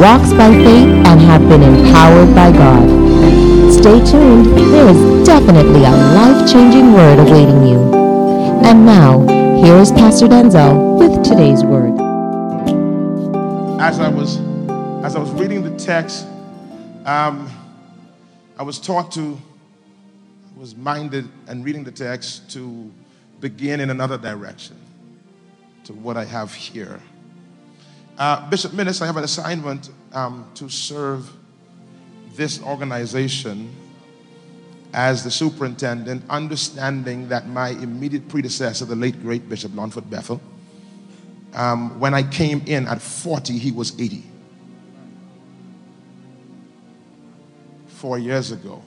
walks by faith, and have been empowered by God. Stay tuned, there is definitely a life-changing word awaiting you. And now, here is Pastor Denczil with today's word. As I was, as I was reading the text, um, I was taught to, was minded and reading the text to begin in another direction to what I have here. Uh, Bishop Minnis, I have an assignment um, to serve this organization as the superintendent, understanding that my immediate predecessor, the late great Bishop Longfoot Bethel, um, when I came in at 40, he was 80. Four years ago.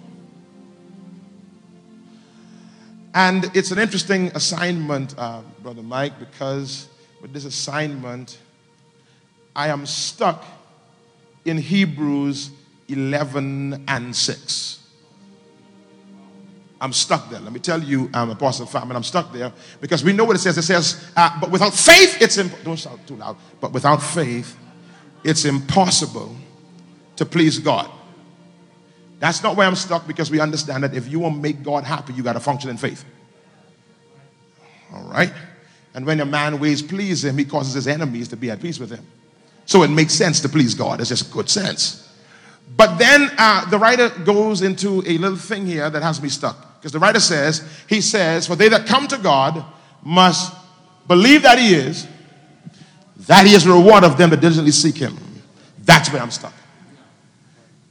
And it's an interesting assignment, uh, Brother Mike, because with this assignment, I am stuck in Hebrews 11 and 6. I'm stuck there. Let me tell you, I'm Apostle Famine, I'm stuck there because we know what it says. It says, uh, but without faith, it's don't shout too loud. But without faith, it's impossible to please God. That's not where I'm stuck because we understand that if you want to make God happy, you got to function in faith. All right? And when a man ways please him, he causes his enemies to be at peace with him. So it makes sense to please God. It's just good sense. But then uh, the writer goes into a little thing here that has me stuck. Because the writer says, he says, For they that come to God must believe that he is, that he is a reward of them that diligently seek him. That's where I'm stuck.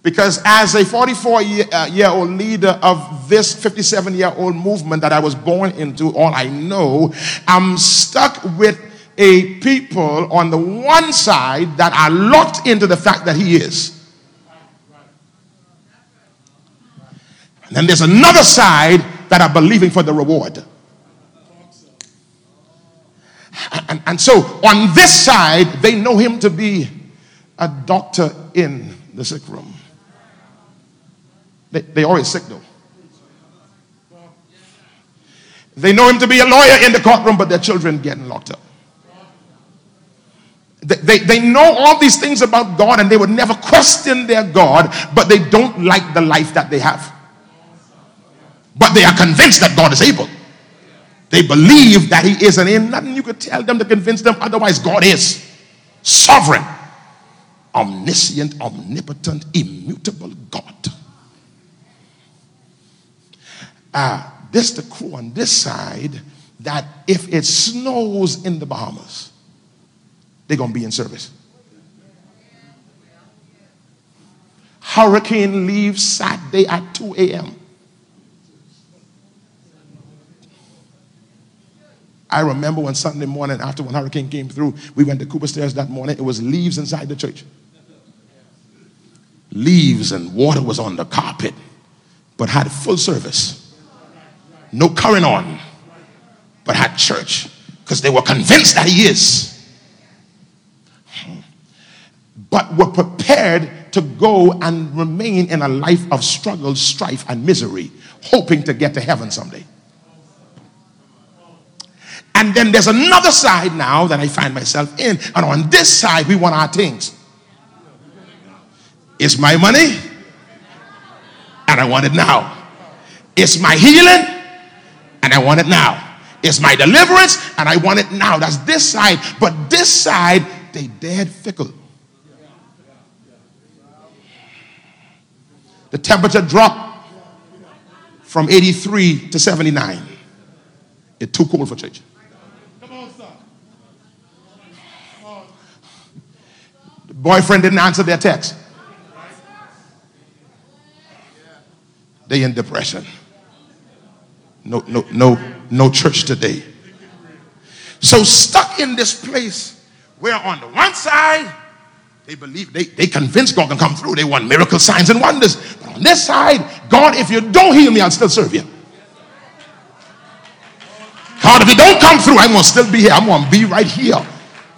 Because as a 44 year, uh, year old leader of this 57 year old movement that I was born into, all I know, I'm stuck with a people on the one side that are locked into the fact that he is. And then there's another side that are believing for the reward. And, and, so on this side, they know him to be a doctor in the sick room. They, they always sick though. They know him to be a lawyer in the courtroom, but their children getting locked up. They, they know all these things about God and they would never question their God, but they don't like the life that they have. But they are convinced that God is able. They believe that He is, and ain't nothing you could tell them to convince them otherwise. God is sovereign, omniscient, omnipotent, immutable God. Uh, this the crew on this side that if it snows in the Bahamas, they're going to be in service. Hurricane leaves Saturday at 2 a.m. I remember when Sunday morning, after when hurricane came through, we went to Cooper Stairs that morning. It was leaves inside the church. Leaves and water was on the carpet, but had full service. No current on, but had church because they were convinced that he is but were prepared to go and remain in a life of struggle, strife, and misery, hoping to get to heaven someday. And then there's another side now that I find myself in. And on this side, we want our things. It's my money, and I want it now. It's my healing, and I want it now. It's my deliverance, and I want it now. That's this side. But this side, they dead fickle. The temperature dropped from 83 to 79. It's too cold for church. The boyfriend didn't answer their text. They in depression. No, no, no, no church today. So stuck in this place where on the one side, they believe they, they convinced God can come through. They want miracle signs and wonders. But on this side, God, if you don't heal me, I'll still serve you. God, if you don't come through, I'm gonna still be here. I'm gonna be right here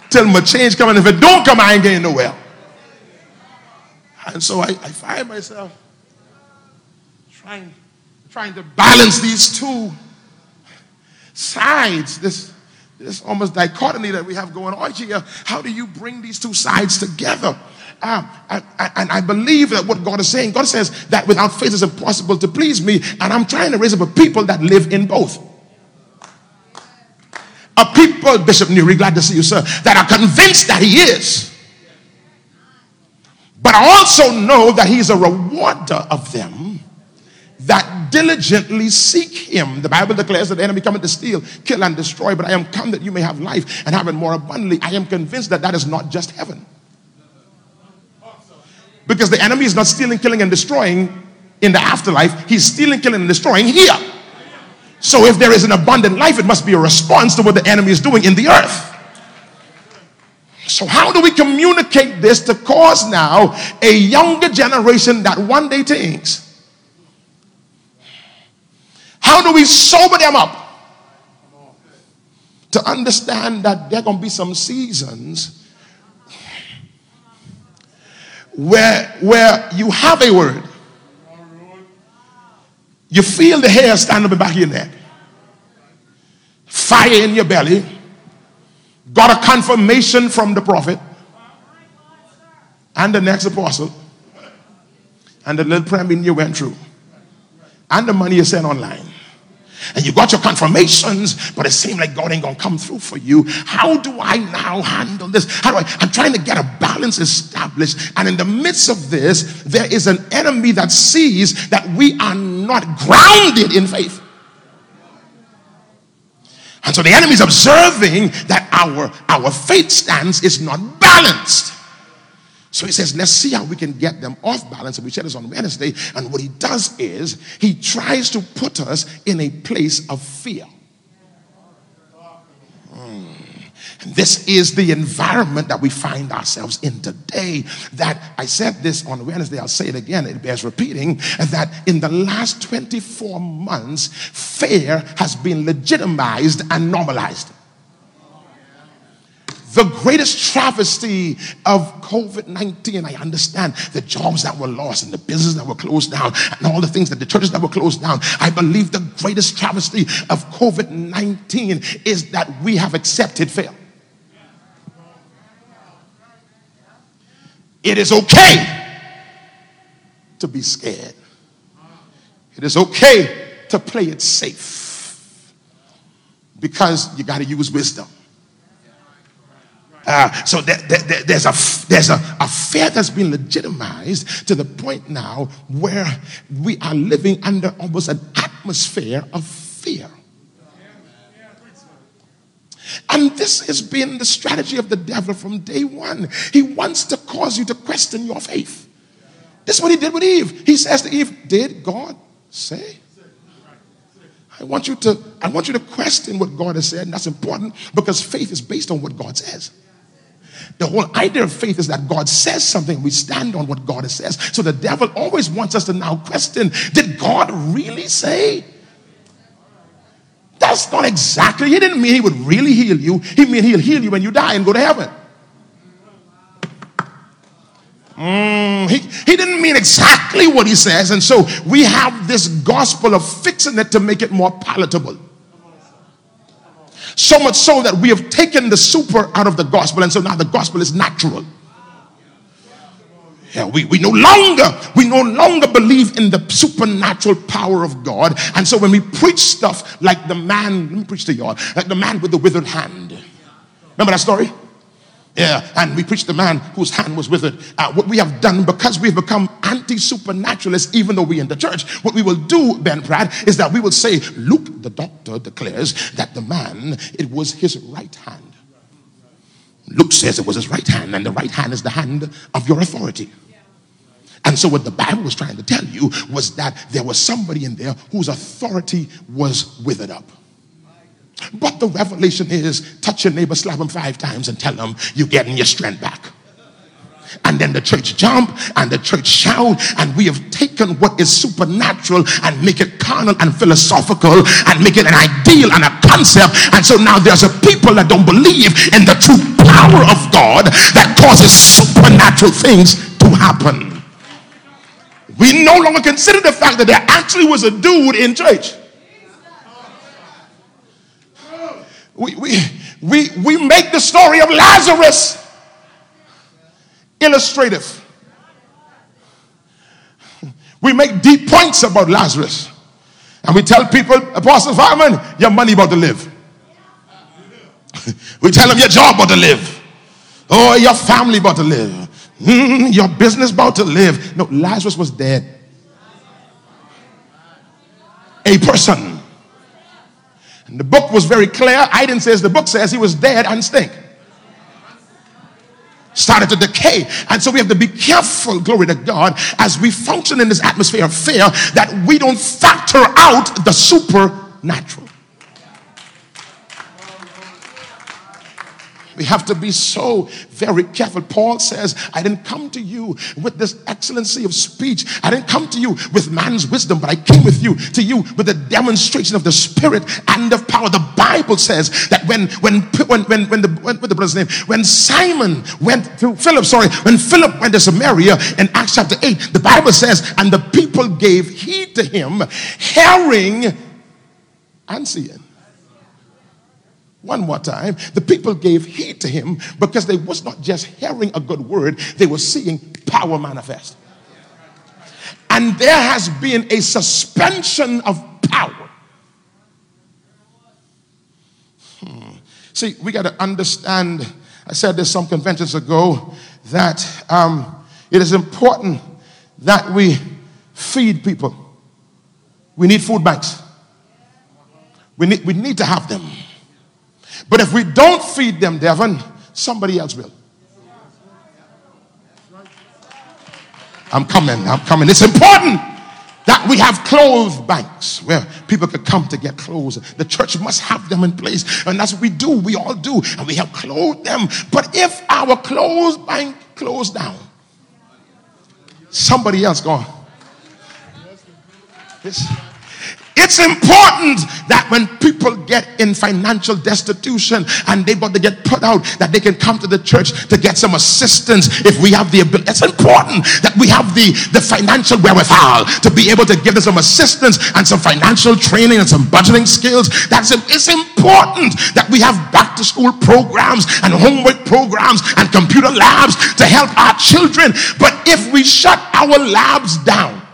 till my change coming. If it don't come, I ain't getting nowhere. And so I, I find myself trying, trying to balance these two sides, this, this almost dichotomy that we have going on here. How do you bring these two sides together? Um, and, and I believe that what God is saying, God says that without faith it's impossible to please me. And I'm trying to raise up a people that live in both. A people, Bishop Newry, glad to see you, sir, that are convinced that he is. But I also know that he's a rewarder of them that diligently seek him. The Bible declares that the enemy coming to steal, kill, and destroy, but I am come that you may have life and have it more abundantly. I am convinced that that is not just heaven. Because the enemy is not stealing, killing, and destroying in the afterlife, he's stealing, killing, and destroying here. So if there is an abundant life, it must be a response to what the enemy is doing in the earth. So, how do we communicate this to cause now a younger generation that one day thinks? How do we sober them up? To understand that there are going to be some seasons where, where you have a word, you feel the hair stand up back of your neck, fire in your belly got a confirmation from the prophet and the next apostle and the little prayer meeting you went through and the money you sent online and you got your confirmations, but it seemed like God ain't gonna come through for you. How do I now handle this? How do I? I'm trying to get a balance established, and in the midst of this, there is an enemy that sees that we are not grounded in faith. And so the enemy is observing that our, our faith stance is not balanced. So he says, let's see how we can get them off balance. And we said this on Wednesday. And what he does is he tries to put us in a place of fear. Hmm. This is the environment that we find ourselves in today. That I said this on Wednesday, I'll say it again, it bears repeating. That in the last 24 months, fear has been legitimized and normalized the greatest travesty of COVID 19. I understand the jobs that were lost and the businesses that were closed down and all the things that the churches that were closed down. I believe the greatest travesty of COVID 19 is that we have accepted fail. It is okay to be scared. It is okay to play it safe because you got to use wisdom. Uh, so there, there, there's, a, there's a, a fear that's been legitimized to the point now where we are living under almost an atmosphere of fear. And this has been the strategy of the devil from day one. He wants to cause you to question your faith. This is what he did with Eve. He says to Eve, Did God say? I want you to, I want you to question what God has said, and that's important because faith is based on what God says. The whole idea of faith is that God says something, we stand on what God says. So the devil always wants us to now question, did God really say? That's not exactly, he didn't mean he would really heal you. He mean he'll heal you when you die and go to heaven. Mm, he, he didn't mean exactly what he says. And so we have this gospel of fixing it to make it more palatable. So much so that we have taken the super out of the gospel. And so now the gospel is natural. Yeah, we, we no longer we no longer believe in the supernatural power of God. And so when we preach stuff like the man, let me preach to y'all, like the man with the withered hand. Remember that story? Yeah, and we preach the man whose hand was withered. Uh, what we have done because we've become anti supernaturalists, even though we're in the church, what we will do, Ben Pratt, is that we will say, Luke, the doctor, declares that the man, it was his right hand. Luke says it was his right hand, and the right hand is the hand of your authority. And so, what the Bible was trying to tell you was that there was somebody in there whose authority was withered up. But the revelation is touch your neighbor, slap him five times, and tell him you're getting your strength back. And then the church jump and the church shout, and we have taken what is supernatural and make it carnal and philosophical and make it an ideal and a concept. And so now there's a people that don't believe in the true power of God that causes supernatural things to happen. We no longer consider the fact that there actually was a dude in church. We, we, we, we make the story of Lazarus illustrative. We make deep points about Lazarus. And we tell people, Apostle Fireman, your money about to live. we tell them your job about to live. Oh, your family about to live. Mm, your business about to live. No, Lazarus was dead. A person. And the book was very clear. I didn't say the book says he was dead and stink started to decay. And so we have to be careful, glory to God, as we function in this atmosphere of fear, that we don't factor out the supernatural. We have to be so very careful. Paul says, I didn't come to you with this excellency of speech. I didn't come to you with man's wisdom, but I came with you to you with a demonstration of the spirit and of power. The Bible says that when when when when, when the what the brother's name? When Simon went to Philip, sorry, when Philip went to Samaria in Acts chapter 8, the Bible says, and the people gave heed to him, hearing and seeing one more time, the people gave heed to him because they was not just hearing a good word, they were seeing power manifest. And there has been a suspension of power. Hmm. See, we got to understand. I said this some conventions ago that um, it is important that we feed people. We need food banks. We need, we need to have them. But if we don't feed them, Devon, somebody else will. I'm coming, I'm coming. It's important that we have clothes banks where people could come to get clothes. The church must have them in place. And that's what we do. We all do. And we have clothed them. But if our clothes bank closed down, somebody else gone. It's important that when people get in financial destitution and they want to get put out, that they can come to the church to get some assistance if we have the ability. It's important that we have the, the financial wherewithal to be able to give them some assistance and some financial training and some budgeting skills. That's it's important that we have back to school programs and homework programs and computer labs to help our children. But if we shut our labs down,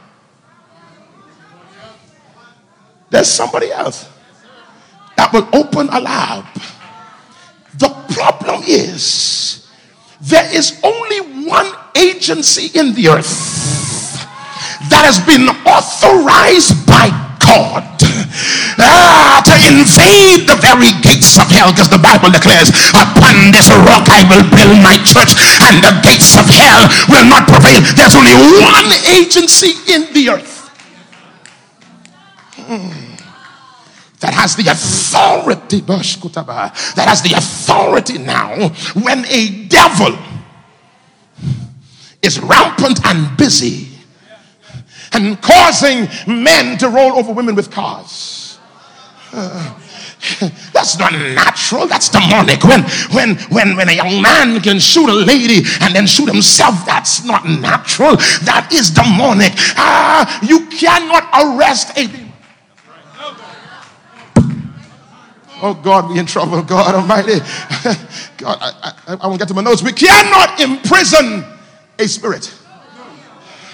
There's somebody else that will open a lab. The problem is there is only one agency in the earth that has been authorized by God ah, to invade the very gates of hell because the Bible declares, Upon this rock I will build my church, and the gates of hell will not prevail. There's only one agency in the earth that has the authority, that has the authority now when a devil is rampant and busy and causing men to roll over women with cars. Uh, that's not natural. That's demonic. When, when, when, when a young man can shoot a lady and then shoot himself, that's not natural. That is demonic. Ah, you cannot arrest a Oh God, we're in trouble. God Almighty. God, I, I, I won't get to my notes. We cannot imprison a spirit.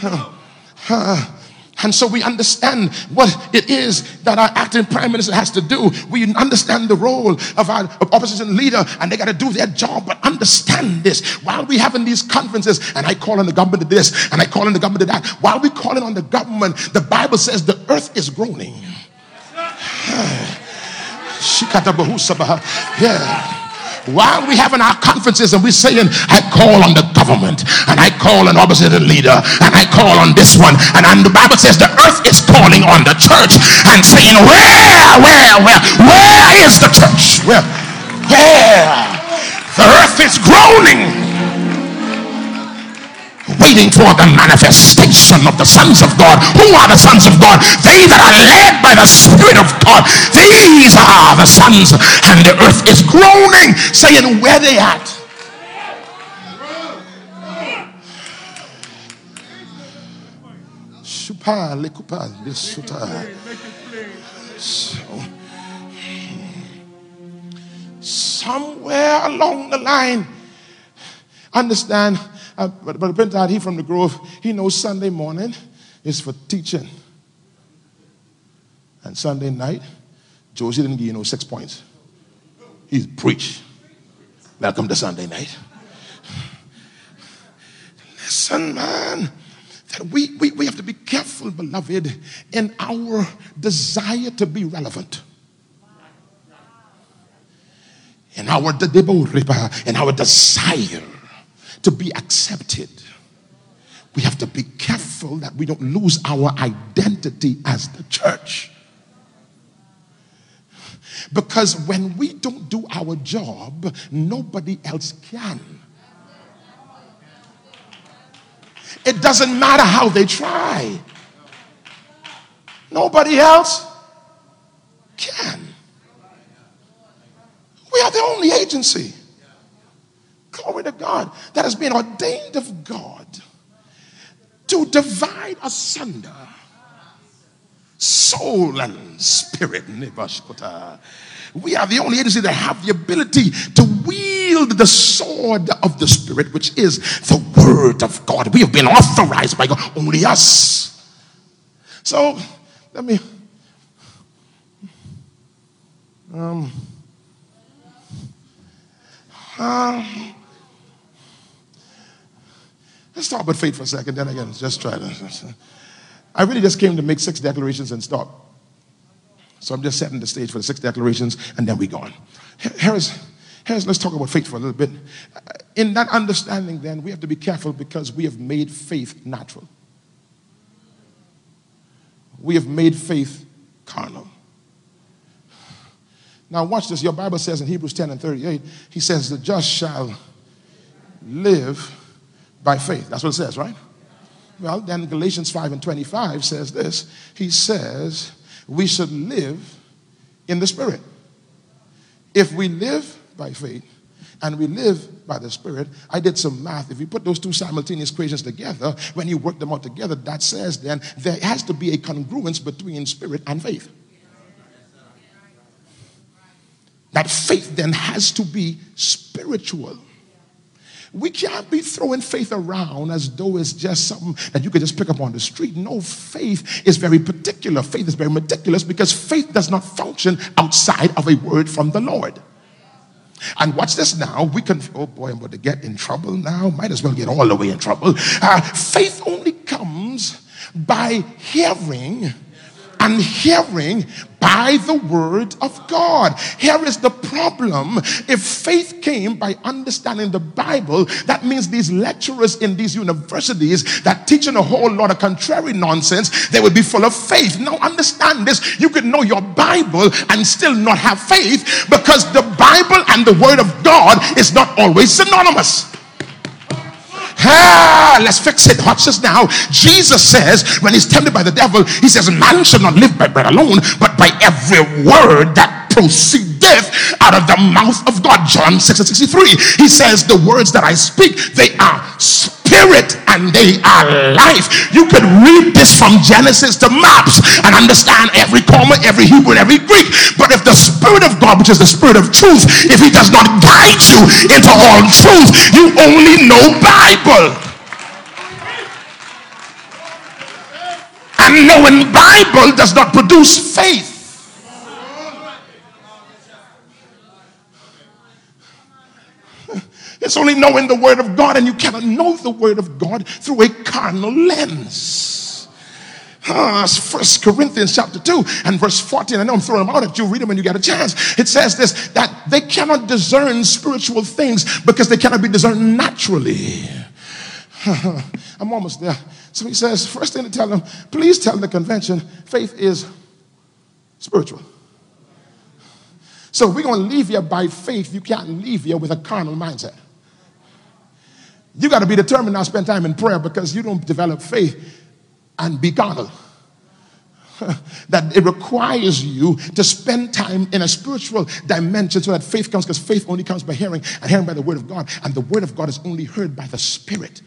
And so we understand what it is that our acting prime minister has to do. We understand the role of our opposition leader, and they got to do their job. But understand this: while we're having these conferences, and I call on the government to this, and I call on the government to that. While we're calling on the government, the Bible says the earth is groaning. Yeah. While we having our conferences and we're saying, I call on the government and I call on opposite leader and I call on this one. And, and the Bible says the earth is calling on the church and saying, Where, where, where, where is the church? Where? Where? The earth is groaning waiting for the manifestation of the sons of God. Who are the sons of God? They that are led by the Spirit of God. These are the sons. And the earth is groaning, saying, Where they at? somewhere along the line, understand uh, but, but Pintard, he from the Grove, he knows Sunday morning is for teaching. And Sunday night, Josie didn't give you no six points. He's preach. Welcome to Sunday night. Listen, man, that we, we, we have to be careful, beloved, in our desire to be relevant. In our, in our desire to be accepted, we have to be careful that we don't lose our identity as the church. Because when we don't do our job, nobody else can. It doesn't matter how they try, nobody else can. We are the only agency. Glory to God. That has been ordained of God to divide asunder soul and spirit. We are the only agency that have the ability to wield the sword of the spirit, which is the word of God. We have been authorized by God, only us. So let me. Um, um, Let's talk about faith for a second, then again, just try to. I really just came to make six declarations and stop. So I'm just setting the stage for the six declarations, and then we go on. Here's, here's, let's talk about faith for a little bit. In that understanding, then, we have to be careful because we have made faith natural. We have made faith carnal. Now, watch this. Your Bible says in Hebrews 10 and 38, he says, The just shall live by faith. That's what it says, right? Well, then Galatians 5 and 25 says this. He says, we should live in the Spirit. If we live by faith and we live by the Spirit, I did some math. If you put those two simultaneous equations together, when you work them out together, that says then there has to be a congruence between spirit and faith. That faith then has to be spiritual. We can't be throwing faith around as though it's just something that you could just pick up on the street. No, faith is very particular. Faith is very meticulous because faith does not function outside of a word from the Lord. And watch this now. We can, oh boy, I'm about to get in trouble now. Might as well get all the way in trouble. Uh, faith only comes by hearing and hearing by the word of God. Here is the problem. If faith came by understanding the Bible, that means these lecturers in these universities that teaching a whole lot of contrary nonsense, they would be full of faith. Now understand this. You could know your Bible and still not have faith because the Bible and the word of God is not always synonymous. Let's fix it. Watch this now. Jesus says, when he's tempted by the devil, he says, Man shall not live by bread alone, but by every word that out of the mouth of God. John 6 and 63. He says, The words that I speak, they are spirit and they are life. You could read this from Genesis to maps and understand every comma, every Hebrew, and every Greek. But if the Spirit of God, which is the Spirit of truth, if He does not guide you into all truth, you only know Bible. And knowing Bible does not produce faith. It's only knowing the Word of God, and you cannot know the Word of God through a carnal lens. Uh, First Corinthians chapter 2 and verse 14. I know I'm throwing them out at you. Read them when you get a chance. It says this that they cannot discern spiritual things because they cannot be discerned naturally. I'm almost there. So he says, first thing to tell them, please tell the convention, faith is spiritual. So we're going to leave here by faith. You can't leave here with a carnal mindset. You got to be determined now spend time in prayer because you don't develop faith and be carnal. that it requires you to spend time in a spiritual dimension so that faith comes because faith only comes by hearing and hearing by the word of God. And the word of God is only heard by the Spirit.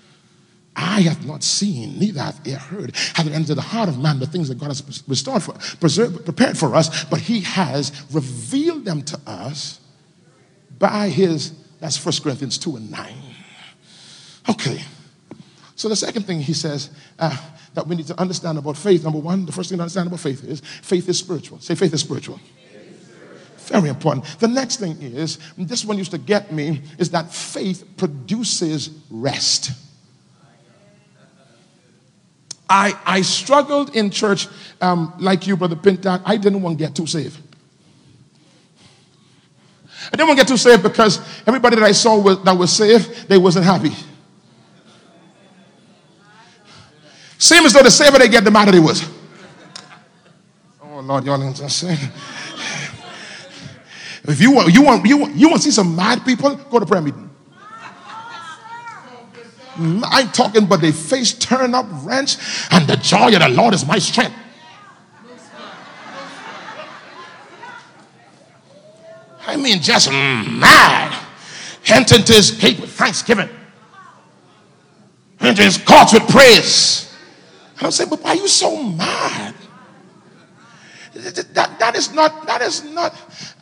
I have not seen, neither have ear heard, have it entered the heart of man the things that God has restored for, preserved, prepared for us, but He has revealed them to us by His, that's 1 Corinthians 2 and 9. Okay. So the second thing he says uh, that we need to understand about faith, number one, the first thing to understand about faith is faith is spiritual. Say faith is spiritual. Very important. The next thing is, this one used to get me, is that faith produces rest. I, I struggled in church um, like you, Brother Pintard. I didn't want to get too saved. I didn't want to get too saved because everybody that I saw was, that was saved, they wasn't happy. Same as though the saver they get, the madder they was. Oh Lord, y'all I'm saying? If you want, you want, you want, you want to see some mad people, go to prayer meeting. Mm, I'm talking, but they face turn up wrench, and the joy of the Lord is my strength. I mean, just mad. Enter into his gate with thanksgiving, into his courts with praise. I'm saying, but why are you so mad? That, that is not, that is not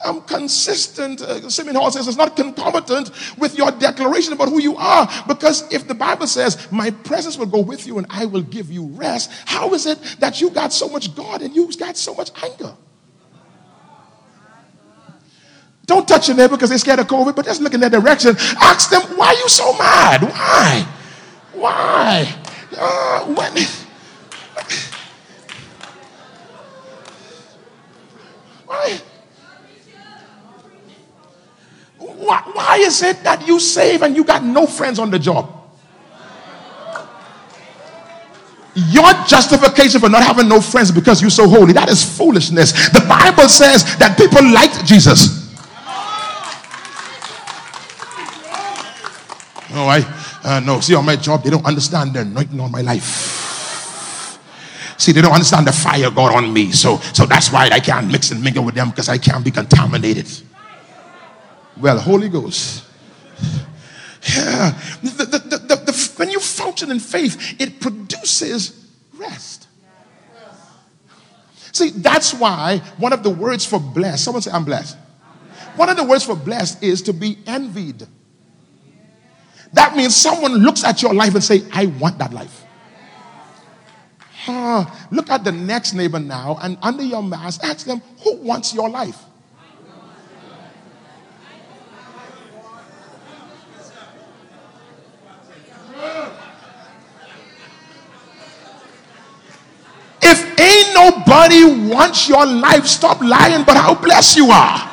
um, consistent. Uh, Simeon Hall says it's not concomitant with your declaration about who you are. Because if the Bible says, My presence will go with you and I will give you rest, how is it that you got so much God and you got so much anger? Don't touch your neighbor because they're scared of COVID, but just look in their direction. Ask them, Why are you so mad? Why? Why? Uh, when. Why? Why, why is it that you save and you got no friends on the job? Your justification for not having no friends because you're so holy, that is foolishness. The Bible says that people liked Jesus. Oh, I uh, no. See, on my job, they don't understand the anointing on my life. See, they don't understand the fire God on me. So, so that's why I can't mix and mingle with them because I can't be contaminated. Well, Holy Ghost. Yeah. The, the, the, when you function in faith, it produces rest. See, that's why one of the words for blessed, someone say, I'm blessed. One of the words for blessed is to be envied. That means someone looks at your life and say, I want that life. Uh, look at the next neighbor now and under your mask, ask them, who wants your life? If ain't nobody wants your life, stop lying, but how blessed you are.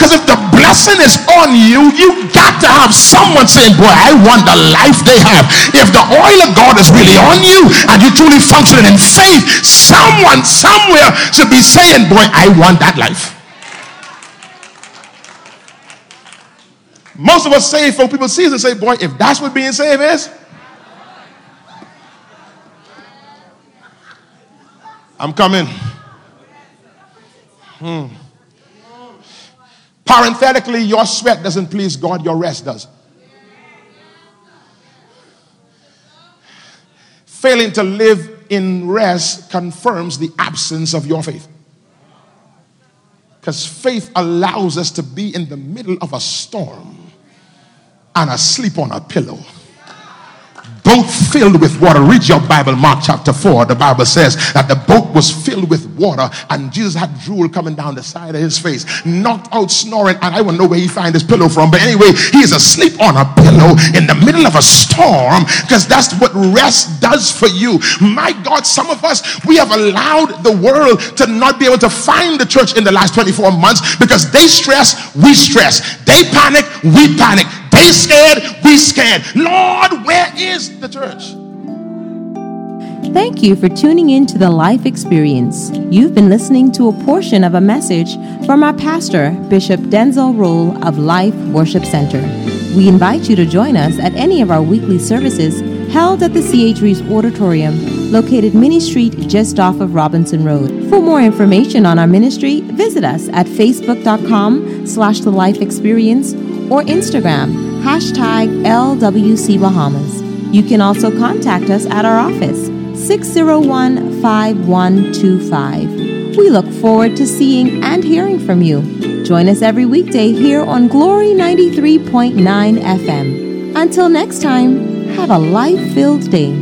Because if the blessing is on you, you got to have someone saying, Boy, I want the life they have. If the oil of God is really on you and you're truly functioning in faith, someone somewhere should be saying, Boy, I want that life. Most of us say, for people see and say, Boy, if that's what being saved is, I'm coming. Hmm. Parenthetically, your sweat doesn't please God, your rest does. Failing to live in rest confirms the absence of your faith. Because faith allows us to be in the middle of a storm and asleep on a pillow boat filled with water. Read your Bible, Mark chapter 4. The Bible says that the boat was filled with water and Jesus had drool coming down the side of his face, knocked out snoring. And I don't know where he find his pillow from, but anyway, he's asleep on a pillow in the middle of a storm because that's what rest does for you. My God, some of us, we have allowed the world to not be able to find the church in the last 24 months because they stress, we stress. They panic, we panic. They scared, we scared. Lord, where is the church? Thank you for tuning in to the Life Experience. You've been listening to a portion of a message from our pastor, Bishop Denczil Rolle of Life Worship Center. We invite you to join us at any of our weekly services held at the C.H. Reeves Auditorium, located Minnie Street just off of Robinson Road. For more information on our ministry, visit us at facebook.com slash the life experience or Instagram, hashtag LWC Bahamas. You can also contact us at our office, 601 5125. We look forward to seeing and hearing from you. Join us every weekday here on Glory 93.9 FM. Until next time, have a life filled day.